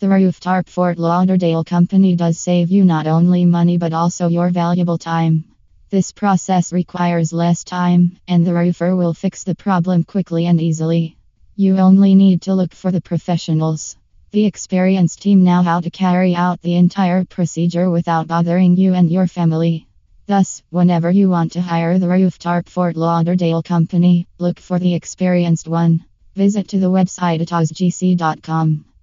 The Roof Fort Lauderdale Company does save you not only money but also your valuable time. This process requires less time, and the roofer will fix the problem quickly and easily. You only need to look for the professionals. The experienced team know how to carry out the entire procedure without bothering you and your family. Thus, whenever you want to hire the roof Fort Lauderdale Company, look for the experienced one. Visit to the website atozgc.com.